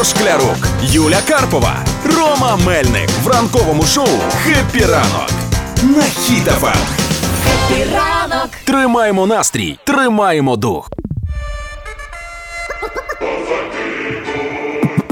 Ігор Шклярук, Юля Карпова, Рома Мельник в ранковому шоу «Хеппі ранок» на Хіт-ФМ. Ранок Тримаємо настрій, тримаємо дух.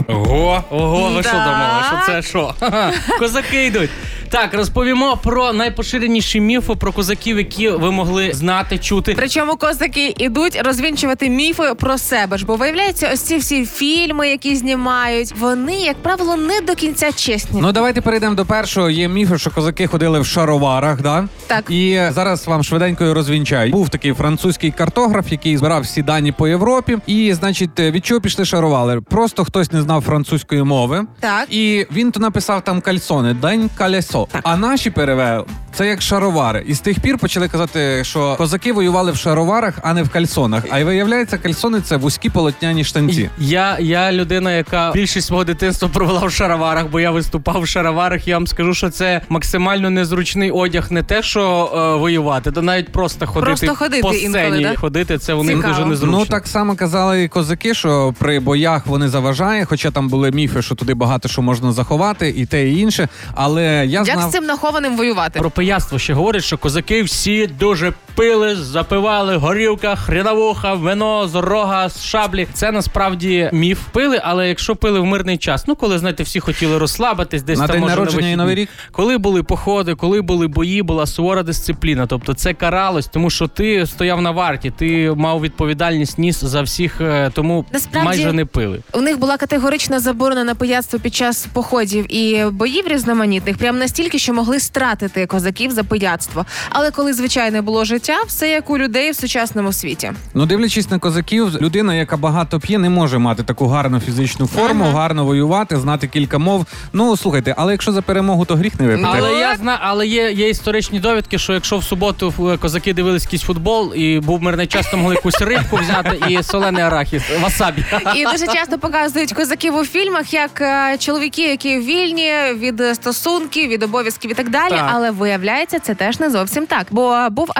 Ого, ого, ви що думали? Що це що? Ха-ха, Козаки йдуть. Так, розповімо про найпоширеніші міфи про козаків, які ви могли знати, чути. Причому козаки ідуть розвінчувати міфи про себе ж, бо виявляється, ось ці всі фільми, які знімають, вони, як правило, не до кінця чесні. Ну давайте перейдемо до першого. Є міфи, що козаки ходили в шароварах, да? Так. І зараз вам швиденько його розвінчають. Був такий французький картограф, який збирав всі дані по Європі. І, значить, від чого пішли шаровали? Просто хтось не знав французької мови. Так. І він то написав там кальсони, день калясо. А наші перевели. Це як шаровари. І з тих пір почали казати, що козаки воювали в шароварах, а не в кальсонах. А й виявляється, кальсони це вузькі полотняні штанці. Я, я людина, яка більшість свого дитинства провела в шароварах, бо я виступав в шароварах. Я вам скажу, що це максимально незручний одяг, не те, що е, воювати, то навіть просто ходити, Просто ходити по інколи, сцені. да? Ходити це у них Цікаво. дуже незручно. Ну так само казали і козаки, що при боях вони заважає, хоча там були міфи, що туди багато що можна заховати, і те, і інше. Але я Як знав. з цим нахованим воювати? Про пияцтво ще говорить, що козаки всі дуже пили, запивали горілка, хріновуха, вино, з рога, з шаблі. Це насправді міф. Пили, але якщо пили в мирний час, ну коли знаєте, всі хотіли розслабитись, десь На там день може народження на і. Новий рік? коли були походи, коли були бої, була сувора дисципліна. Тобто це каралось, тому що ти стояв на варті, ти мав відповідальність ніс за всіх, е, тому Насправді- майже не пили. У них була категорична заборона на пияцтво під час походів і боїв різноманітних, прям настільки, що могли стратити козаків за пияцтво. Але коли звичайне було життя, все як у людей в сучасному світі. Ну, дивлячись на козаків, людина, яка багато п'є, не може мати таку гарну фізичну форму, Ага. гарно воювати, знати кілька мов. Ну слухайте, але якщо за перемогу, то гріх не випити. Але я знаю, але є, є історичні довідки, що якщо в суботу е, козаки дивились якийсь футбол і був мирний час, то могли якусь рибку взяти і солений арахіс, васабі. І дуже часто показують козаків у фільмах як е, чоловіки, які вільні від стосунків, від обов'язків і так далі. Так. Але виявляється, це теж не зовсім так. Бо був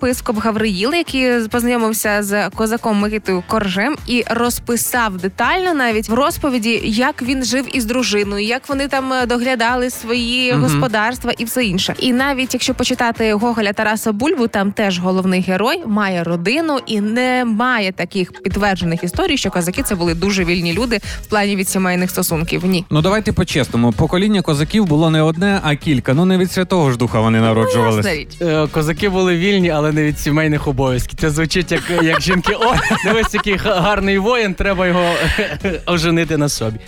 архієпископ Гавриїл, який познайомився з козаком Микитою Коржем і розписав детально навіть в розповіді, як він жив із дружиною, як вони там е, доглядали свої Мгм. господарства і все інше. І навіть якщо почитати Гоголя Тараса Бульбу, там теж головний герой має родину і немає таких підтверджених історій, що козаки це були дуже вільні люди в плані від сімейних стосунків. Ні. Ну давайте по-чесному. Покоління козаків було не одне, а кілька. Ну не від святого ж духа вони народжувалися. Ясна річ. Е, Козаки були вільні, але не від сімейних обов'язків. Це звучить як, як жінки. О, дивись, який гарний воїн, треба його оженити на собі.